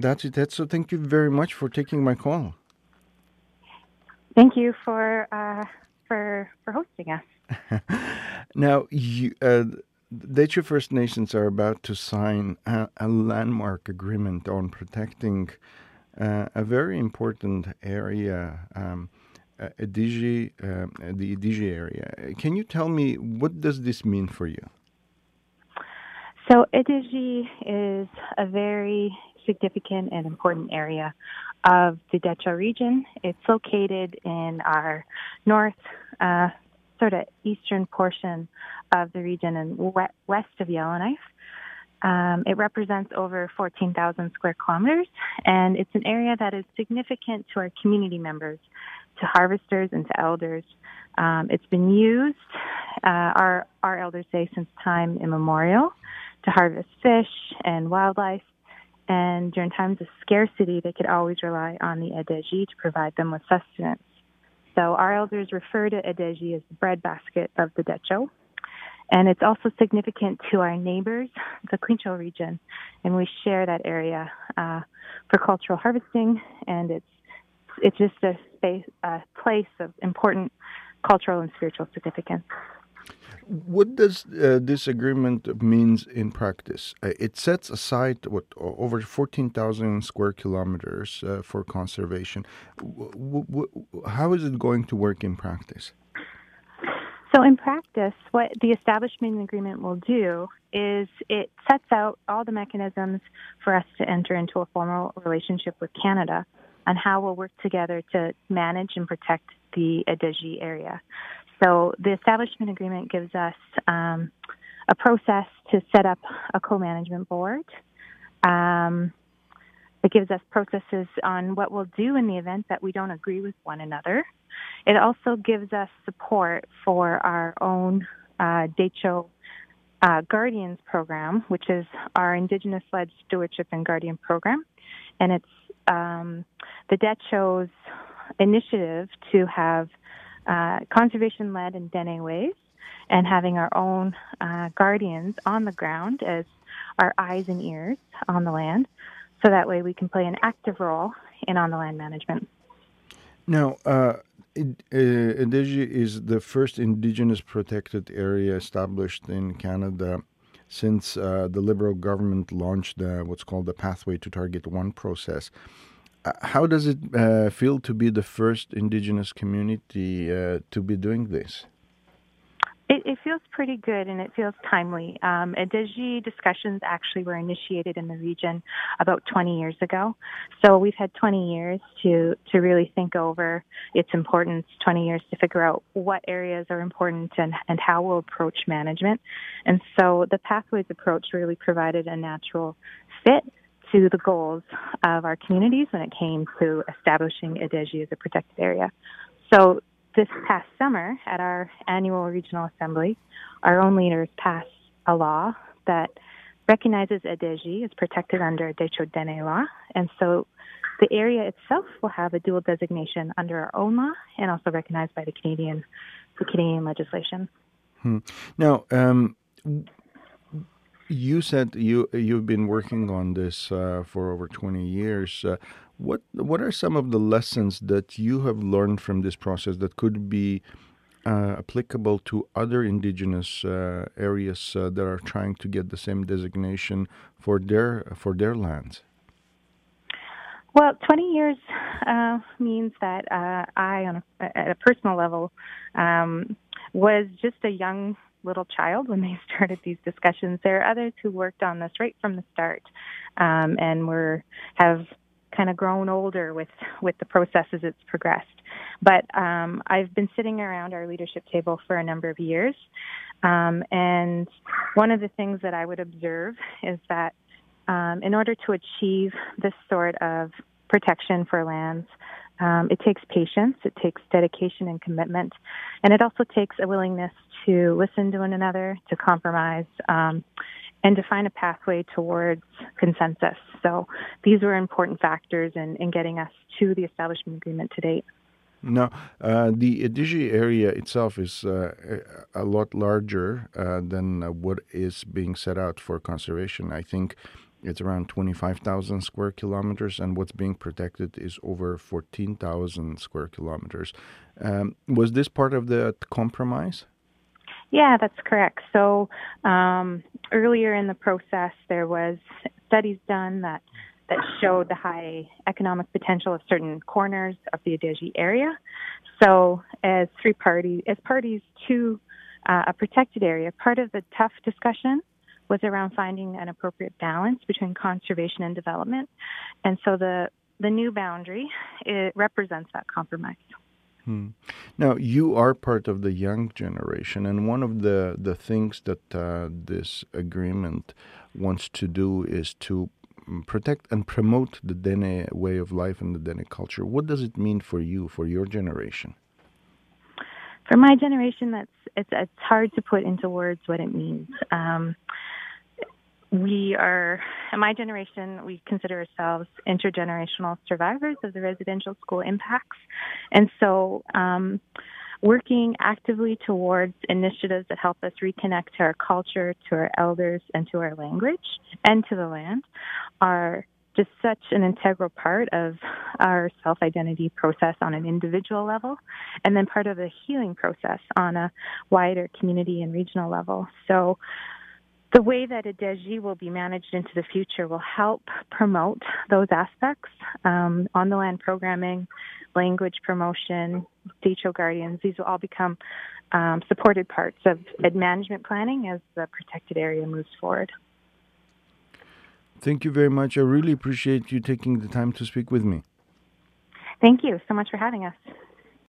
That's it. That's so. Thank you very much for taking my call. Thank you for uh, for for hosting us. now, you, uh, the First Nations are about to sign a, a landmark agreement on protecting uh, a very important area, um, uh, Edéhzhíe, uh, the Edéhzhíe area. Can you tell me what does this mean for you? So Edéhzhíe is a very significant and important area of the Dehcho region. It's located in our north, uh, sort of eastern portion of the region and west of Yellowknife. Um, it represents over 14,000 square kilometers, and it's an area that is significant to our community members, to harvesters, and to elders. Um, it's been used, uh, our, our elders say, since time immemorial to harvest fish and wildlife. And during times of scarcity, they could always rely on the Edéhzhíe to provide them with sustenance. So our elders refer to Edéhzhíe as the breadbasket of the Dehcho. And it's also significant to our neighbors, the Tłı̨chǫ region, and we share that area uh, for cultural harvesting. And it's it's just a space, a place of important cultural and spiritual significance. What does uh, this agreement means in practice? Uh, it sets aside what over fourteen thousand square kilometers uh, for conservation. W- w- how is it going to work in practice? So, in practice, what the establishment agreement will do is it sets out all the mechanisms for us to enter into a formal relationship with Canada on how we'll work together to manage and protect the Edéhzhíe area. So the establishment agreement gives us um, a process to set up a co-management board. Um, it gives us processes on what we'll do in the event that we don't agree with one another. It also gives us support for our own uh, uh, Guardians program, which is our Indigenous-led stewardship and guardian program, and it's um, the Dehcho's initiative to have uh, conservation led in Dene ways and having our own uh, guardians on the ground as our eyes and ears on the land. So that way we can play an active role in on the land management. Now, uh, uh, is the first indigenous protected area established in Canada since uh, the Liberal government launched uh, what's called the Pathway to Target 1 process. How does it uh, feel to be the first indigenous community uh, to be doing this? It, it, feels pretty good and it feels timely. Um, discussions actually were initiated in the region about 20 years ago. So we've had 20 years to, to really think over its importance, 20 years to figure out what areas are important and, and how we'll approach management. And so the Pathways approach really provided a natural fit to the goals of our communities when it came to establishing Edéhzhíe as a protected area. So this past summer at our annual regional assembly, our own leaders passed a law that recognizes Edéhzhíe as protected under Dehcho Dene law. And so the area itself will have a dual designation under our own law and also recognized by the Canadian, the Canadian legislation. Hmm. Now, um, you said you you've been working on this uh, for over twenty years. Uh, what what are some of the lessons that you have learned from this process that could be uh, applicable to other indigenous uh, areas uh, that are trying to get the same designation for their for their lands? Well, 20 years uh, means that I, on a, at a personal level, um, was just a young little child when they started these discussions. There are others who worked on this right from the start, um, and were have kind of grown older with with the process as it's progressed. But um, I've been sitting around our leadership table for a number of years, um, and one of the things that I would observe is that um, in order to achieve this sort of protection for lands, um, it takes patience, it takes dedication and commitment, and it also takes a willingness to listen to one another, to compromise, um, and to find a pathway towards consensus. So these were important factors in, in getting us to the establishment agreement to date. Now, uh, the Edéhzhíe area itself is uh, a lot larger uh, than what is being set out for conservation. I think it's around 25,000 square kilometers, and what's being protected is over 14,000 square kilometers. Um, was this part of the compromise? Yeah, that's correct. So um, earlier in the process, there was studies done that that showed the high economic potential of certain corners of the Edéhzhíe area. So, as three parties, as parties to uh, a protected area, part of the tough discussion was around finding an appropriate balance between conservation and development. And so the the new boundary it represents that compromise. Hmm. Now you are part of the young generation, and one of the the things that uh, this agreement wants to do is to protect and promote the Dene way of life and the Dene culture. What does it mean for you, for your generation? For my generation, that's it's it's hard to put into words what it means. Um, we are, in my generation, we consider ourselves intergenerational survivors of the residential school impacts. And so, um, working actively towards initiatives that help us reconnect to our culture, to our elders, and to our language and to the land are just such an integral part of our self identity process on an individual level, and then part of the healing process on a wider community and regional level. So, the way that Edéhzhíe will be managed into the future will help promote those aspects um, on the land programming, language promotion, Dehcho guardians. These will all become um, supported parts of ed management planning as the protected area moves forward. Thank you very much. I really appreciate you taking the time to speak with me. Thank you so much for having us.